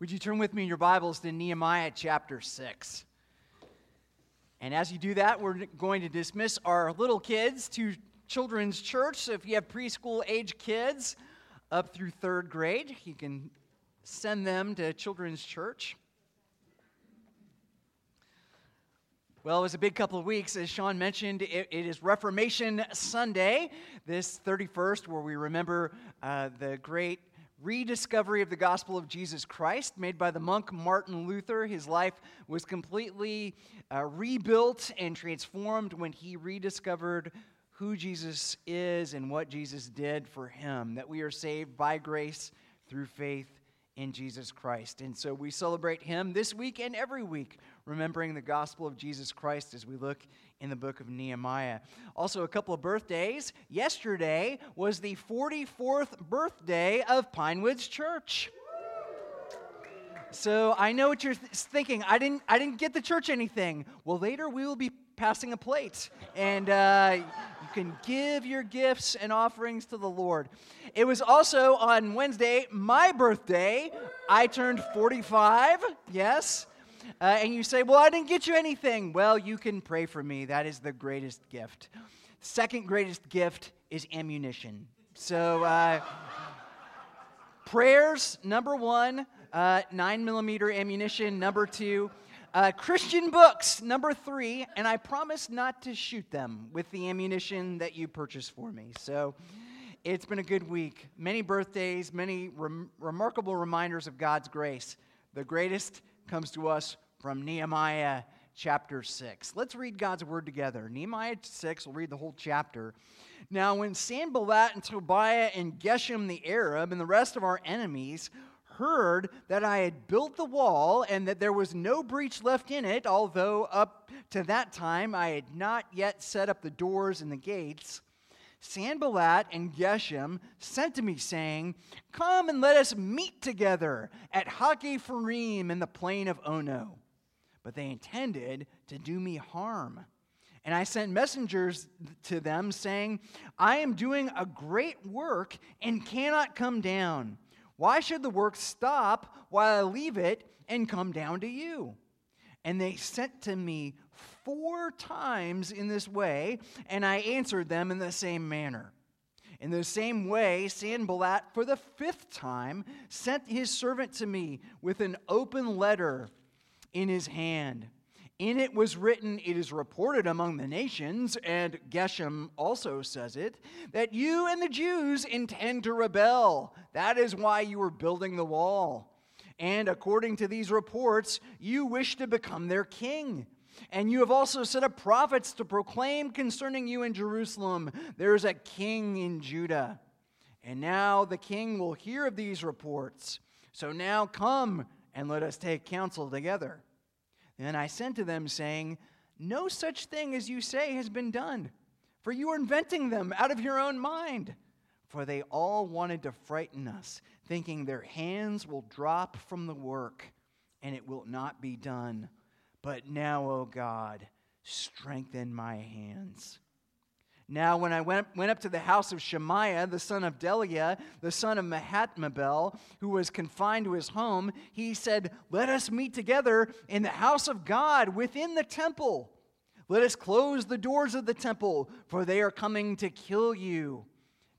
Would you turn with me in your Bibles to Nehemiah chapter 6? And as you do that, we're going to dismiss our little kids to children's church. So if you have preschool age kids up through third grade, you can send them to children's church. Well, it was a big couple of weeks. As Sean mentioned, it, it is Reformation Sunday, this 31st, where we remember uh, the great rediscovery of the gospel of Jesus Christ made by the monk Martin Luther. His life was completely uh, rebuilt and transformed when he rediscovered who Jesus is and what Jesus did for him, that we are saved by grace through faith in Jesus Christ. And so we celebrate him this week and every week, remembering the gospel of Jesus Christ as we look in the book of Nehemiah. Also, a couple of birthdays. Yesterday was the 44th birthday of Pinewoods Church. So I know what you're th- thinking. I didn't, I didn't get the church anything. Well, later we will be passing a plate, and uh, you can give your gifts and offerings to the Lord. It was also on Wednesday, my birthday. I turned 45. Yes. Uh, and you say, Well, I didn't get you anything. Well, you can pray for me. That is the greatest gift. Second greatest gift is ammunition. So, uh, prayers, number one, uh, nine millimeter ammunition, number two. Uh, Christian books, number three, and I promise not to shoot them with the ammunition that you purchased for me. So it's been a good week. Many birthdays, many rem- remarkable reminders of God's grace. The greatest comes to us from Nehemiah chapter 6. Let's read God's word together. Nehemiah 6, we'll read the whole chapter. Now, when Sanballat and Tobiah and Geshem the Arab and the rest of our enemies heard that I had built the wall and that there was no breach left in it, although up to that time I had not yet set up the doors and the gates, Sanballat and Geshem sent to me, saying, Come and let us meet together at Hakkephirim in the plain of Ono. But they intended to do me harm. And I sent messengers to them, saying, I am doing a great work and cannot come down. Why should the work stop while I leave it and come down to you? And they sent to me four times in this way, and I answered them in the same manner. In the same way, Sanballat, for the fifth time, sent his servant to me with an open letter in his hand. In it was written, It is reported among the nations, and Geshem also says it, that you and the Jews intend to rebel. That is why you are building the wall. And according to these reports, you wish to become their king. And you have also set up prophets to proclaim concerning you in Jerusalem, there is a king in Judah. And now the king will hear of these reports. So now come and let us take counsel together. Then I sent to them, saying, No such thing as you say has been done, for you are inventing them out of your own mind. For they all wanted to frighten us, thinking their hands will drop from the work, and it will not be done. But now, O God, strengthen my hands. Now, when I went, went up to the house of Shemaiah, the son of Delaiah, the son of Mehetabel, who was confined to his home, he said, Let us meet together in the house of God within the temple. Let us close the doors of the temple, for they are coming to kill you.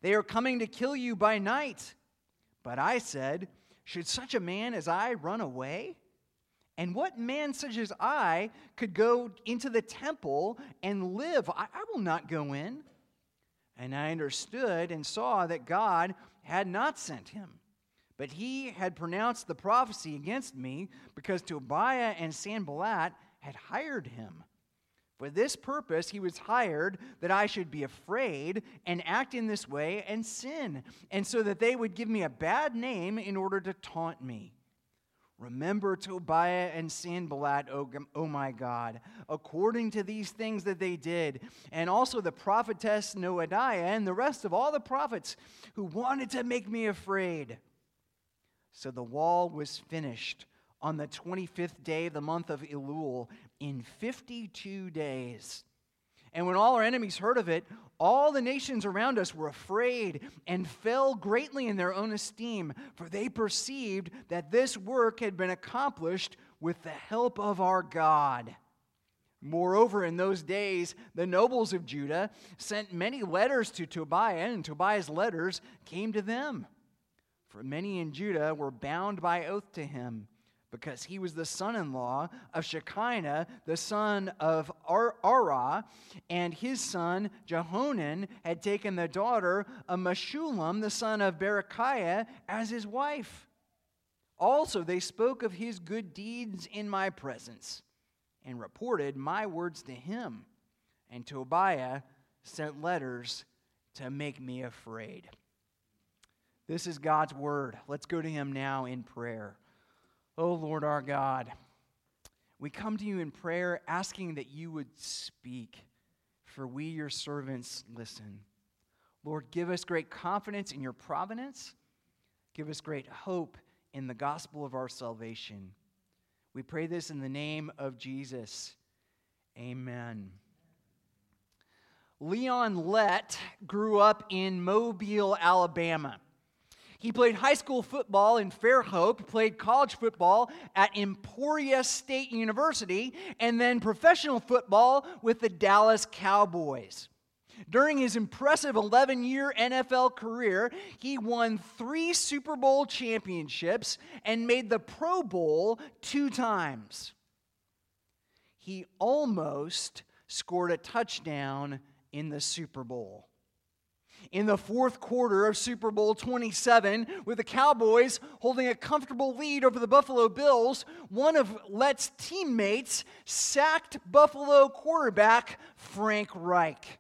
They are coming to kill you by night. But I said, Should such a man as I run away? And what man such as I could go into the temple and live? I, I, will not go in. And I understood and saw that God had not sent him, but he had pronounced the prophecy against me because Tobiah and Sanballat had hired him. For this purpose he was hired that I should be afraid and act in this way and sin, and so that they would give me a bad name in order to taunt me. Remember Tobiah and Sanballat, oh, oh my God, according to these things that they did, and also the prophetess Noadiah and the rest of all the prophets who wanted to make me afraid. So the wall was finished on the 25th day of the month of Elul in 52 days. And when all our enemies heard of it, all the nations around us were afraid and fell greatly in their own esteem, for they perceived that this work had been accomplished with the help of our God. Moreover, in those days, the nobles of Judah sent many letters to Tobiah, and Tobiah's letters came to them. For many in Judah were bound by oath to him because he was the son in law of Shekinah, the son of Ar- Arah, and his son Jehonan had taken the daughter of Meshullam, the son of Berechiah, as his wife. Also, they spoke of his good deeds in my presence and reported my words to him. And Tobiah sent letters to make me afraid. This is God's word. Let's go to him now in prayer. Oh Lord our God, we come to you in prayer asking that you would speak, for we, your servants, listen. Lord, give us great confidence in your providence. Give us great hope in the gospel of our salvation. We pray this in the name of Jesus. Amen. Leon Lett grew up in Mobile, Alabama. He played high school football in Fairhope, played college football at Emporia State University, and then professional football with the Dallas Cowboys. During his impressive 11 year NFL career, he won three Super Bowl championships and made the Pro Bowl two times. He almost scored a touchdown in the Super Bowl in the fourth quarter of Super Bowl 27, with the Cowboys holding a comfortable lead over the Buffalo Bills, one of Lett's teammates sacked Buffalo quarterback Frank Reich.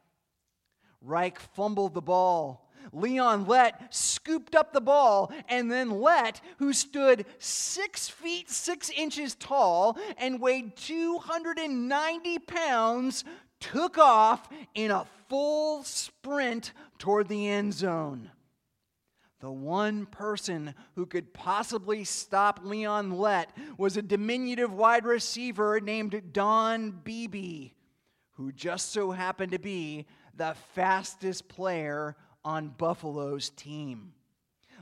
Reich fumbled the ball. Leon Lett scooped up the ball, and then Lett, who stood six feet six inches tall and weighed 290 pounds, took off in a full sprint toward the end zone. The one person who could possibly stop Leon Lett was a diminutive wide receiver named Don Beebe, who just so happened to be the fastest player on Buffalo's team.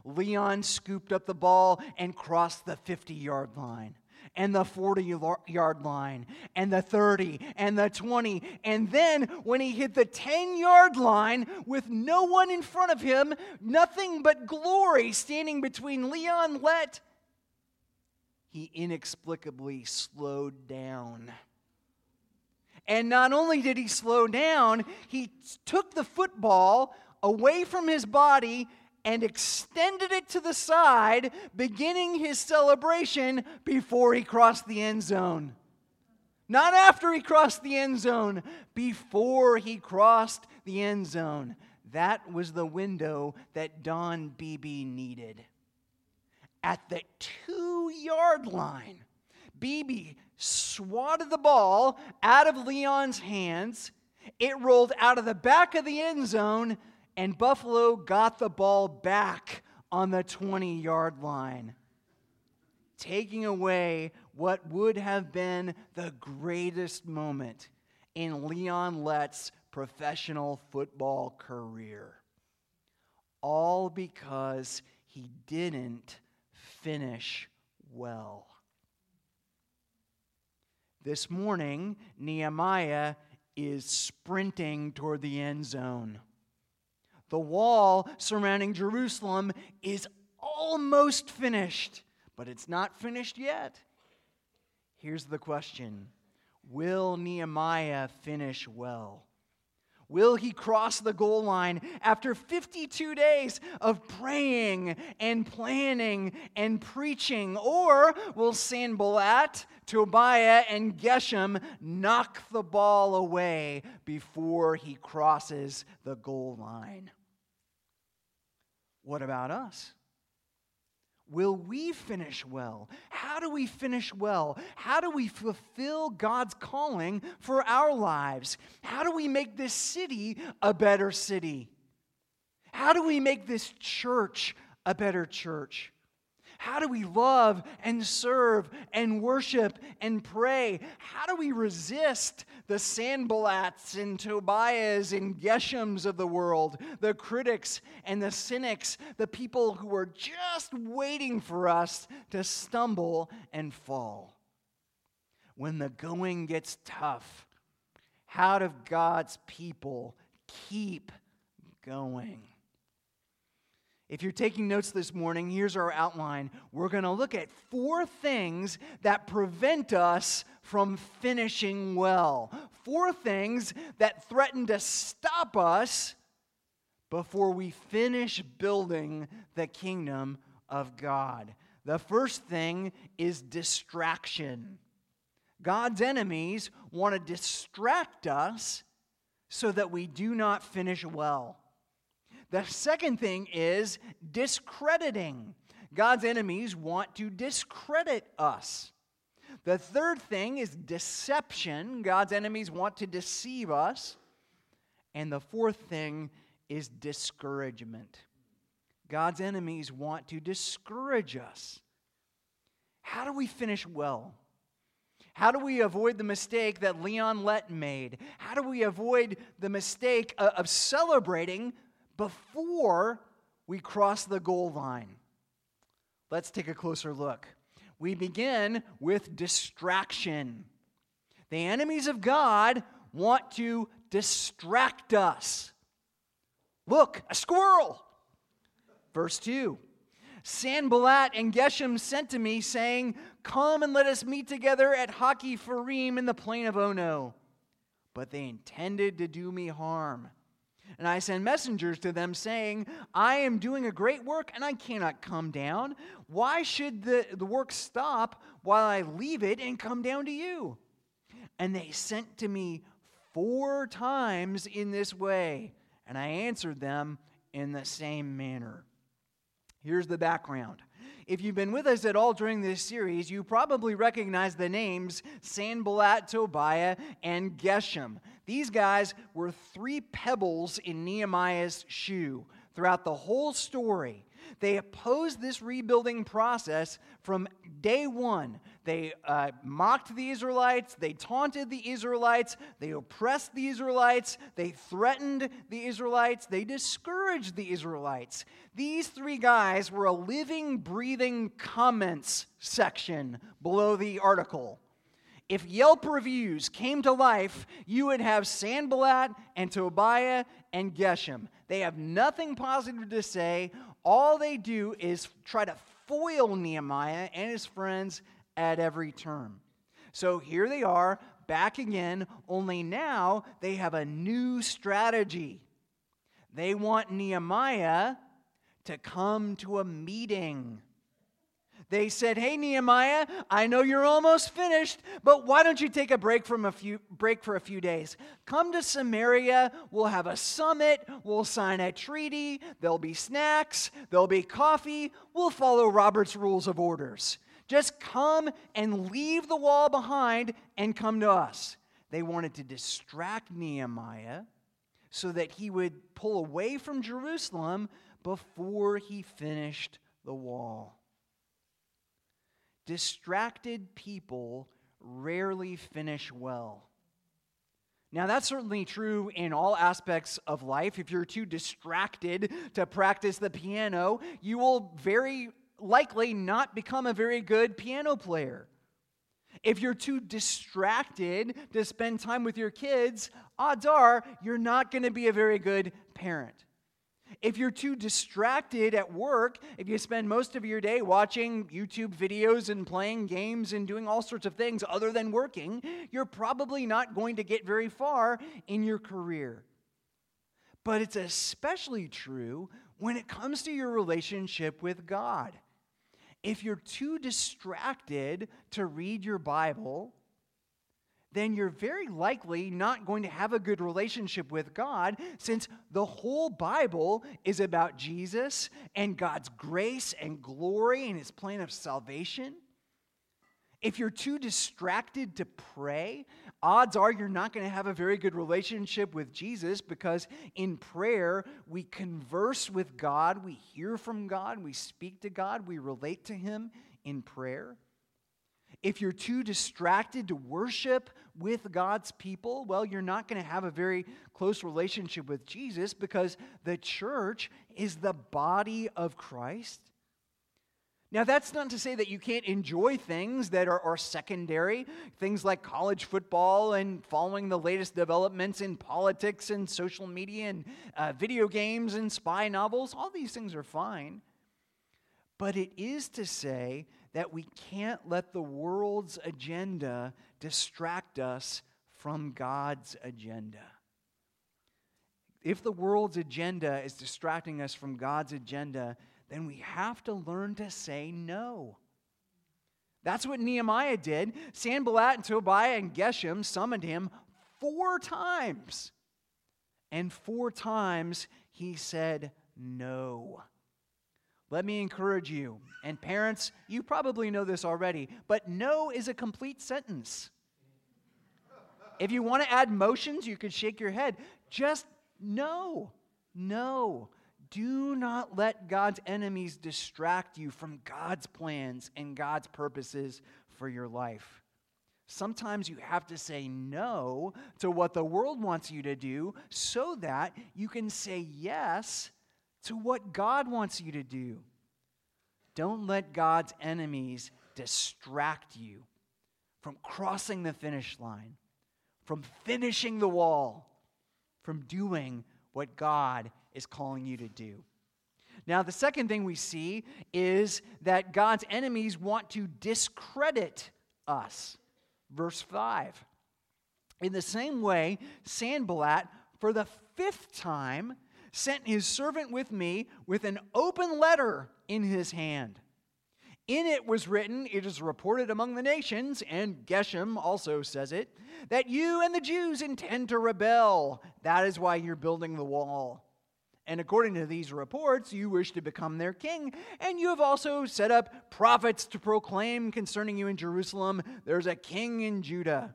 Leon scooped up the ball and crossed the 50 yard line and the 40 yard line and the 30 and the 20. And then when he hit the 10 yard line with no one in front of him, nothing but glory standing between Leon Lett, he inexplicably slowed down. And not only did he slow down, he took the football away from his body and extended it to the side, beginning his celebration before he crossed the end zone. Not after he crossed the end zone, before he crossed the end zone. That was the window that Don Beebe needed. At the two yard line, Beebe swatted the ball out of Leon's hands. It rolled out of the back of the end zone and Buffalo got the ball back on the 20 yard line, taking away what would have been the greatest moment in Leon Lett's professional football career. All because he didn't finish well. This morning, Nehemiah is sprinting toward the end zone. The wall surrounding Jerusalem is almost finished, but it's not finished yet. Here's the question Will Nehemiah finish well? Will he cross the goal line after 52 days of praying and planning and preaching? Or will Sanballat, Tobiah, and Geshem knock the ball away before he crosses the goal line? What about us? Will we finish well? How do we finish well? How do we fulfill God's calling for our lives? How do we make this city a better city? How do we make this church a better church? How do we love and serve and worship and pray? How do we resist the Sanballats and Tobiahs and Geshems of the world, the critics and the cynics, the people who are just waiting for us to stumble and fall? When the going gets tough, how do God's people keep going? If you're taking notes this morning, here's our outline. We're going to look at four things that prevent us from finishing well. Four things that threaten to stop us before we finish building the kingdom of God. The first thing is distraction. God's enemies want to distract us so that we do not finish well. The second thing is discrediting. God's enemies want to discredit us. The third thing is deception. God's enemies want to deceive us. And the fourth thing is discouragement. God's enemies want to discourage us. How do we finish well? How do we avoid the mistake that Leon Lett made? How do we avoid the mistake of celebrating before we cross the goal line. Let's take a closer look. We begin with distraction. The enemies of God want to distract us. Look, a squirrel. Verse 2 Sanballat and Geshem sent to me, saying, Come and let us meet together at Hakkephirim in the plain of Ono. But they intended to do me harm. And I send messengers to them saying, I am doing a great work and I cannot come down. Why should the, the work stop while I leave it and come down to you? And they sent to me four times in this way, and I answered them in the same manner. Here's the background. If you've been with us at all during this series, you probably recognize the names Sanballat, Tobiah, and Geshem. These guys were three pebbles in Nehemiah's shoe throughout the whole story. They opposed this rebuilding process from day one. They uh, mocked the Israelites, they taunted the Israelites, they oppressed the Israelites, they threatened the Israelites, they discouraged the Israelites. These three guys were a living, breathing comments section below the article if Yelp reviews came to life, you would have Sanballat and Tobiah and Geshem. They have nothing positive to say. All they do is try to foil Nehemiah and his friends at every turn. So here they are, back again, only now they have a new strategy. They want Nehemiah to come to a meeting. They said, "Hey Nehemiah, I know you're almost finished, but why don't you take a break from a few break for a few days? Come to Samaria, we'll have a summit, we'll sign a treaty, there'll be snacks, there'll be coffee, we'll follow Robert's rules of orders. Just come and leave the wall behind and come to us." They wanted to distract Nehemiah so that he would pull away from Jerusalem before he finished the wall. Distracted people rarely finish well. Now, that's certainly true in all aspects of life. If you're too distracted to practice the piano, you will very likely not become a very good piano player. If you're too distracted to spend time with your kids, odds are you're not going to be a very good parent. If you're too distracted at work, if you spend most of your day watching YouTube videos and playing games and doing all sorts of things other than working, you're probably not going to get very far in your career. But it's especially true when it comes to your relationship with God. If you're too distracted to read your Bible, then you're very likely not going to have a good relationship with God since the whole Bible is about Jesus and God's grace and glory and his plan of salvation. If you're too distracted to pray, odds are you're not going to have a very good relationship with Jesus because in prayer, we converse with God, we hear from God, we speak to God, we relate to Him in prayer. If you're too distracted to worship with God's people, well, you're not going to have a very close relationship with Jesus because the church is the body of Christ. Now, that's not to say that you can't enjoy things that are, are, secondary, things like college football and following the latest developments in politics and social media and uh, video games and spy novels. All these things are fine. But it is to say that we can't let the world's agenda distract us from God's agenda. If the world's agenda is distracting us from God's agenda, then we have to learn to say no. That's what Nehemiah did. Sanballat and Tobiah and Geshem summoned him four times. And four times he said no. Let me encourage you. And parents, you probably know this already, but no is a complete sentence. If you want to add motions, you could shake your head. Just no. No. Do not let God's enemies distract you from God's plans and God's purposes for your life. Sometimes you have to say no to what the world wants you to do so that you can say yes to what God wants you to do. Don't let God's enemies distract you from crossing the finish line, from finishing the wall, from doing what God is calling you to do. Now, the second thing we see is that God's enemies want to discredit us. Verse 5. In the same way, Sanballat, for the fifth time, sent his servant with me with an open letter in his hand. In it was written, It is reported among the nations, and Geshem also says it, that you and the Jews intend to rebel. That is why you're building the wall. And according to these reports, you wish to become their king. And you have also set up prophets to proclaim concerning you in Jerusalem there's a king in Judah.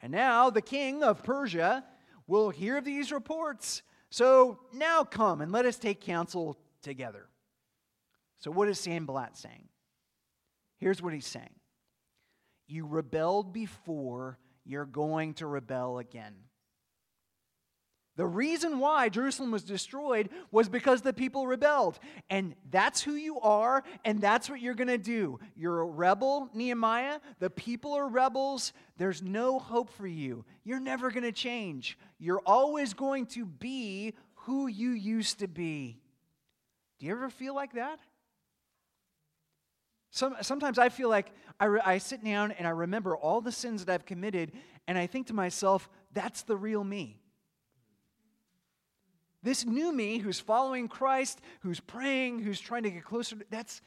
And now the king of Persia will hear of these reports. So now come and let us take counsel together. So, what is Sanballat saying? Here's what he's saying You rebelled before, you're going to rebel again. The reason why Jerusalem was destroyed was because the people rebelled. And that's who you are, and that's what you're going to do. You're a rebel, Nehemiah. The people are rebels. There's no hope for you. You're never going to change. You're always going to be who you used to be. Do you ever feel like that? Some, sometimes I feel like I, re, I sit down and I remember all the sins that I've committed, and I think to myself, that's the real me. This new me who's following Christ, who's praying, who's trying to get closer, that's,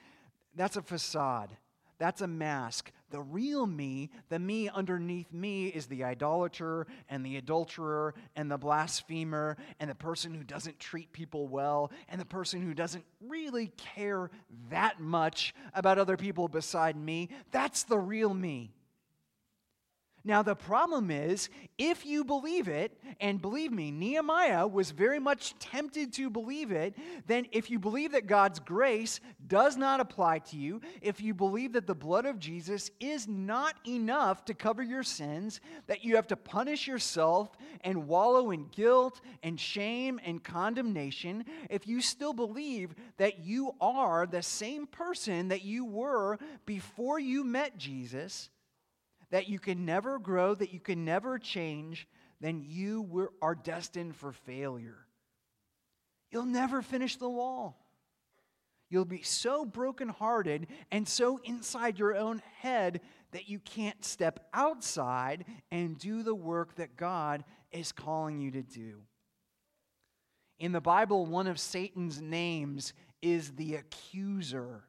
that's a facade. That's a mask. The real me, the me underneath me, is the idolater and the adulterer and the blasphemer and the person who doesn't treat people well and the person who doesn't really care that much about other people beside me. That's the real me. Now, the problem is, if you believe it, and believe me, Nehemiah was very much tempted to believe it, then if you believe that God's grace does not apply to you, if you believe that the blood of Jesus is not enough to cover your sins, that you have to punish yourself and wallow in guilt and shame and condemnation, if you still believe that you are the same person that you were before you met Jesus, that you can never grow, that you can never change, then you are destined for failure. You'll never finish the wall. You'll be so brokenhearted and so inside your own head that you can't step outside and do the work that God is calling you to do. In the Bible, one of Satan's names is the accuser.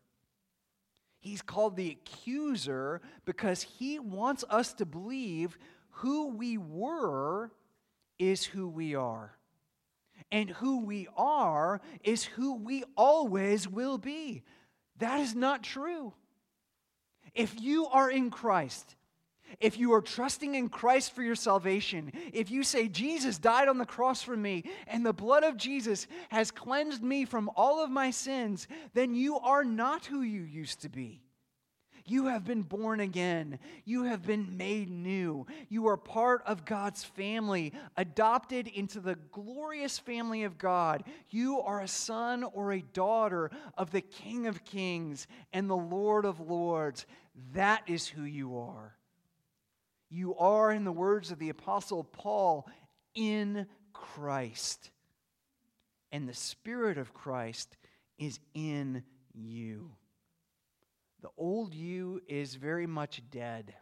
He's called the accuser because he wants us to believe who we were is who we are. And who we are is who we always will be. That is not true. If you are in Christ, if you are trusting in Christ for your salvation, if you say, Jesus died on the cross for me, and the blood of Jesus has cleansed me from all of my sins, then you are not who you used to be. You have been born again. You have been made new. You are part of God's family, adopted into the glorious family of God. You are a son or a daughter of the King of Kings and the Lord of Lords. That is who you are. You are, in the words of the Apostle Paul, in Christ. And the Spirit of Christ is in you. The old you is very much dead,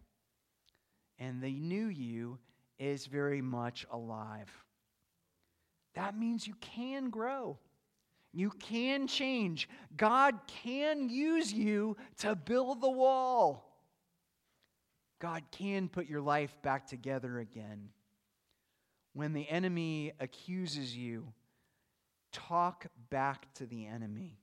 and the new you is very much alive. That means you can grow. You can change. God can use you to build the wall. God can put your life back together again. When the enemy accuses you, talk back to the enemy.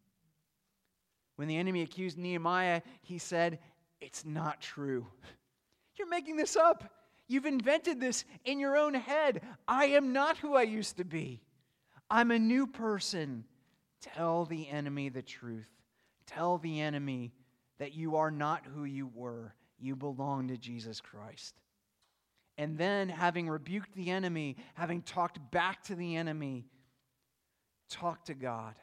When the enemy accused Nehemiah, he said, It's not true. You're making this up. You've invented this in your own head. I am not who I used to be. I'm a new person. Tell the enemy the truth. Tell the enemy that you are not who you were you belong to Jesus Christ. And then, having rebuked the enemy, having talked back to the enemy, talk to God.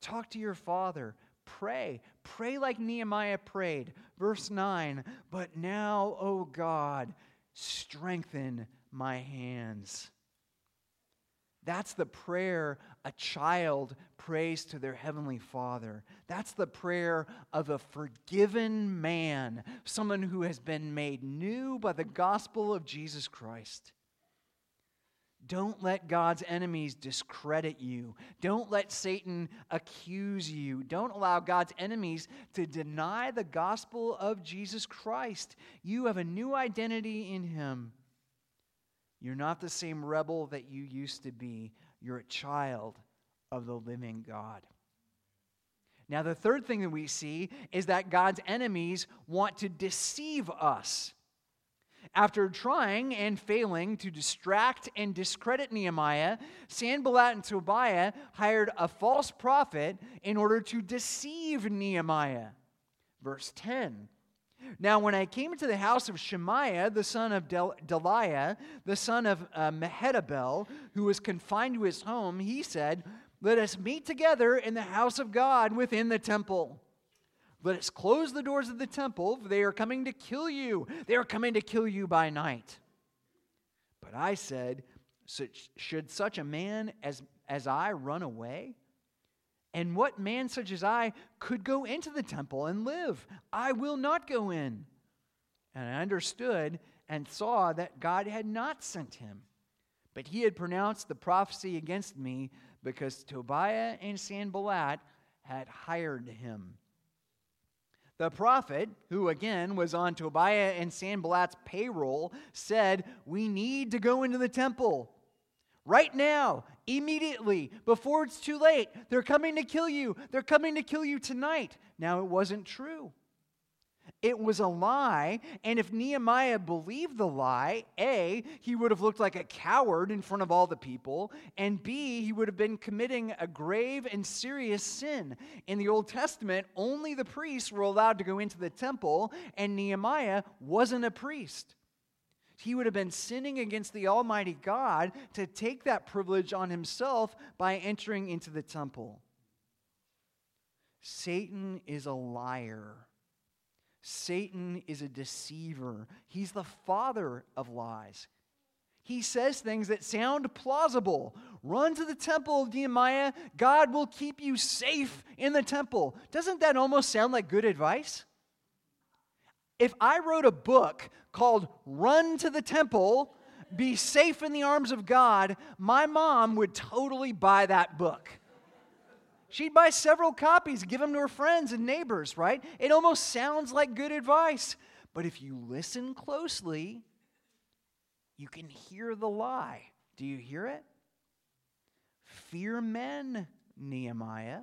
Talk to your Father. Pray. Pray like Nehemiah prayed. Verse 9 But now, O God, strengthen my hands. That's the prayer a child prays to their heavenly Father. That's the prayer of a forgiven man, someone who has been made new by the gospel of Jesus Christ. Don't let God's enemies discredit you. Don't let Satan accuse you. Don't allow God's enemies to deny the gospel of Jesus Christ. You have a new identity in Him. You're not the same rebel that you used to be. You're a child of the living God. Now, the third thing that we see is that God's enemies want to deceive us. After trying and failing to distract and discredit Nehemiah, Sanballat and Tobiah hired a false prophet in order to deceive Nehemiah. Verse 10 now, when I came into the house of Shemaiah, the son of Del- Delaiah, the son of uh, Mehetabel, who was confined to his home, he said, Let us meet together in the house of God within the temple. Let us close the doors of the temple, for they are coming to kill you. They are coming to kill you by night. But I said, Should such a man as, as I run away? And what man such as I could go into the temple and live? I will not go in. And I understood and saw that God had not sent him, but he had pronounced the prophecy against me because Tobiah and Sanballat had hired him. The prophet, who again was on Tobiah and Sanballat's payroll, said, We need to go into the temple. Right now, immediately, before it's too late. They're coming to kill you. They're coming to kill you tonight. Now, it wasn't true. It was a lie, and if Nehemiah believed the lie, A, he would have looked like a coward in front of all the people, and B, he would have been committing a grave and serious sin. In the Old Testament, only the priests were allowed to go into the temple, and Nehemiah wasn't a priest he would have been sinning against the Almighty God to take that privilege on himself by entering into the temple. Satan is a liar. Satan is a deceiver. He's the father of lies. He says things that sound plausible. Run to the temple, of Nehemiah. God will keep you safe in the temple. Doesn't that almost sound like good advice? If I wrote a book called Run to the Temple, Be Safe in the Arms of God, my mom would totally buy that book. She'd buy several copies, give them to her friends and neighbors, right? It almost sounds like good advice. But if you listen closely, you can hear the lie. Do you hear it? Fear men, Nehemiah.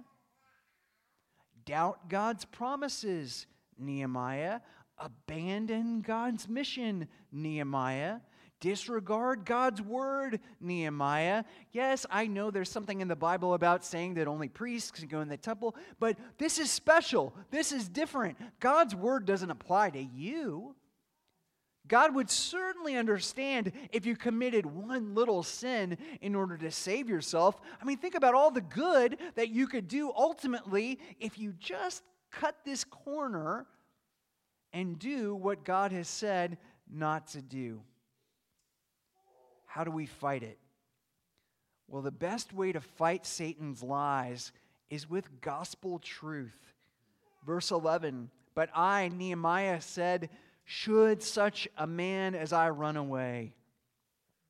Doubt God's promises, Nehemiah. Abandon God's mission, Nehemiah. Disregard God's word, Nehemiah. Yes, I know there's something in the Bible about saying that only priests can go in the temple, but this is special. This is different. God's word doesn't apply to you. God would certainly understand if you committed one little sin in order to save yourself. I mean, think about all the good that you could do ultimately if you just cut this corner and do what God has said not to do. How do we fight it? Well, the best way to fight Satan's lies is with gospel truth. Verse 11 But I, Nehemiah, said, Should such a man as I run away?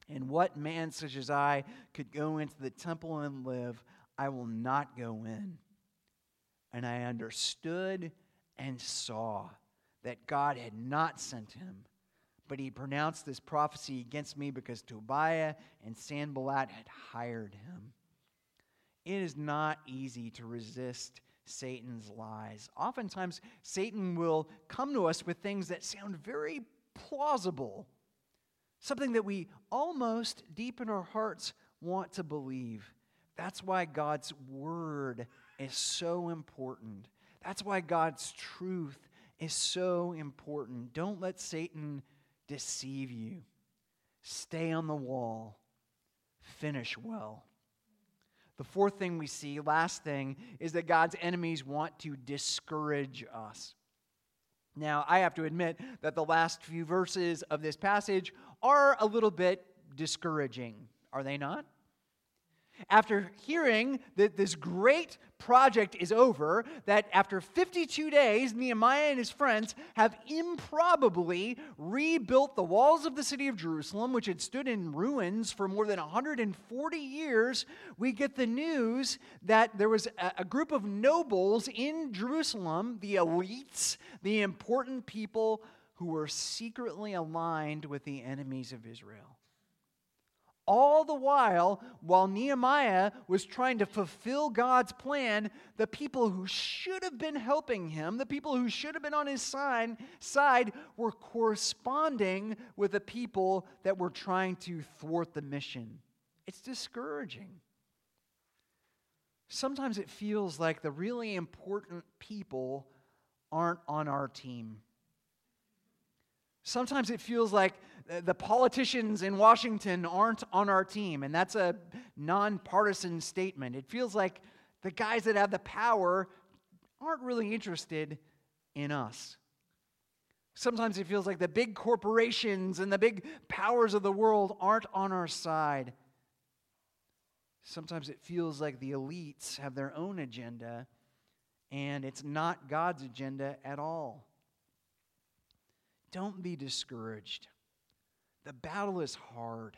And what man such as I could go into the temple and live? I will not go in. And I understood and saw that God had not sent him but he pronounced this prophecy against me because Tobiah and Sanballat had hired him. It is not easy to resist Satan's lies. Oftentimes, Satan will come to us with things that sound very plausible, something that we almost deep in our hearts want to believe. That's why God's word is so important. That's why God's truth is so important. Don't let Satan deceive you. Stay on the wall. Finish well. The fourth thing we see, last thing, is that God's enemies want to discourage us. Now, I have to admit that the last few verses of this passage are a little bit discouraging, are they not? After hearing that this great project is over, that after 52 days, Nehemiah and his friends have improbably rebuilt the walls of the city of Jerusalem, which had stood in ruins for more than 140 years, we get the news that there was a, group of nobles in Jerusalem, the elites, the important people who were secretly aligned with the enemies of Israel. All the while, while Nehemiah was trying to fulfill God's plan, the people who should have been helping him, the people who should have been on his side, side were corresponding with the people that were trying to thwart the mission. It's discouraging. Sometimes it feels like the really important people aren't on our team. Sometimes it feels like the politicians in Washington aren't on our team, and that's a nonpartisan statement. It feels like the guys that have the power aren't really interested in us. Sometimes it feels like the big corporations and the big powers of the world aren't on our side. Sometimes it feels like the elites have their own agenda, and it's not God's agenda at all. Don't be discouraged. The battle is hard.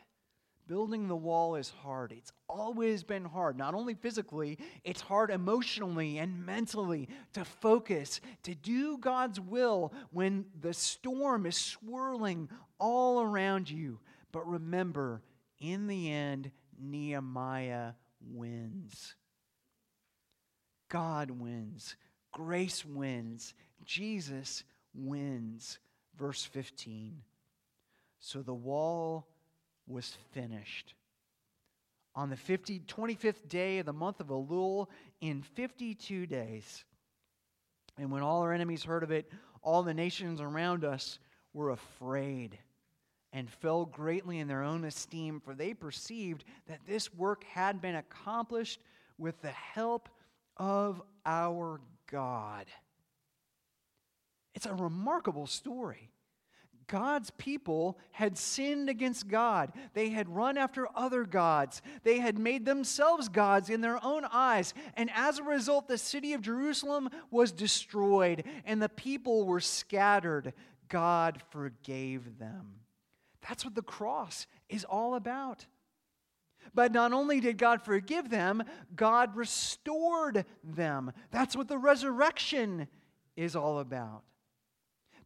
Building the wall is hard. It's always been hard, not only physically, it's hard emotionally and mentally to focus, to do God's will when the storm is swirling all around you. But remember, in the end, Nehemiah wins. God wins. Grace wins. Jesus wins. Verse 15. So the wall was finished. On the 50, 25th day of the month of Elul, in 52 days. And when all our enemies heard of it, all the nations around us were afraid and fell greatly in their own esteem, for they perceived that this work had been accomplished with the help of our God. It's a remarkable story. God's people had sinned against God. They had run after other gods. They had made themselves gods in their own eyes. And as a result, the city of Jerusalem was destroyed and the people were scattered. God forgave them. That's what the cross is all about. But not only did God forgive them, God restored them. That's what the resurrection is all about.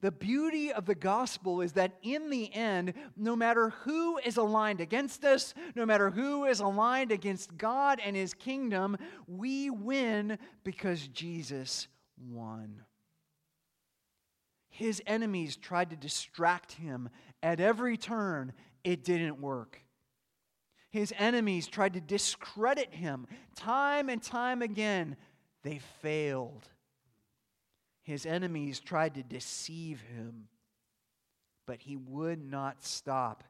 The beauty of the gospel is that in the end, no matter who is aligned against us, no matter who is aligned against God and his kingdom, we win because Jesus won. His enemies tried to distract him at every turn, it didn't work. His enemies tried to discredit him time and time again, they failed. His enemies tried to deceive him, but he would not stop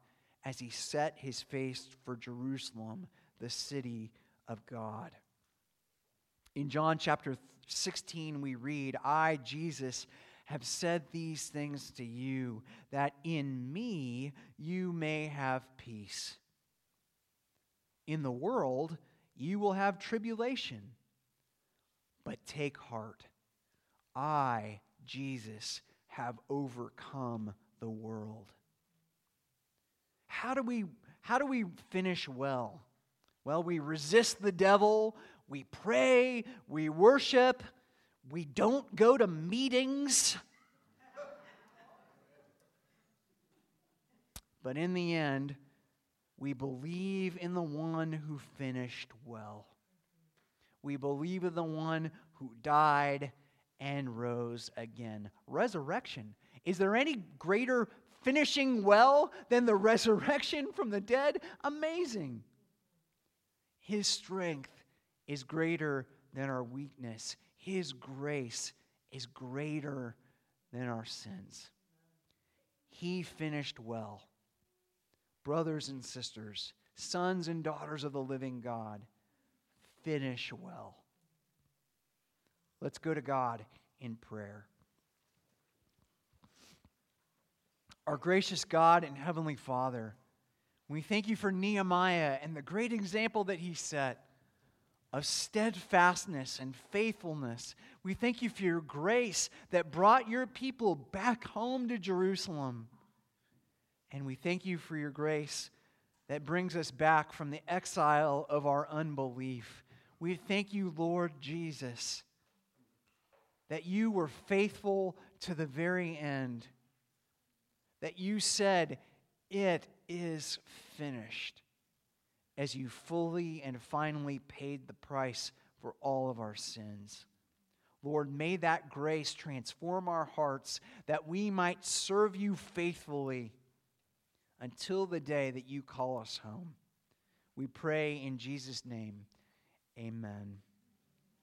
as he set his face for Jerusalem, the city of God. In John chapter 16, we read, I, Jesus, have said these things to you, that in me you may have peace. In the world you will have tribulation, but take heart. I, Jesus, have overcome the world. How do we, how do we finish well? Well, we resist the devil, we pray, we worship, we don't go to meetings. But in the end, we believe in the one who finished well. We believe in the one who died and rose again. Resurrection. Is there any greater finishing well than the resurrection from the dead? Amazing. His strength is greater than our weakness. His grace is greater than our sins. He finished well. Brothers and sisters, sons and daughters of the living God, finish well. Let's go to God in prayer. Our gracious God and Heavenly Father, we thank you for Nehemiah and the great example that he set of steadfastness and faithfulness. We thank you for your grace that brought your people back home to Jerusalem. And we thank you for your grace that brings us back from the exile of our unbelief. We thank you, Lord Jesus, that you were faithful to the very end, that you said, It is finished as you fully and finally paid the price for all of our sins. Lord, may that grace transform our hearts that we might serve you faithfully until the day that you call us home. We pray in Jesus' name. Amen.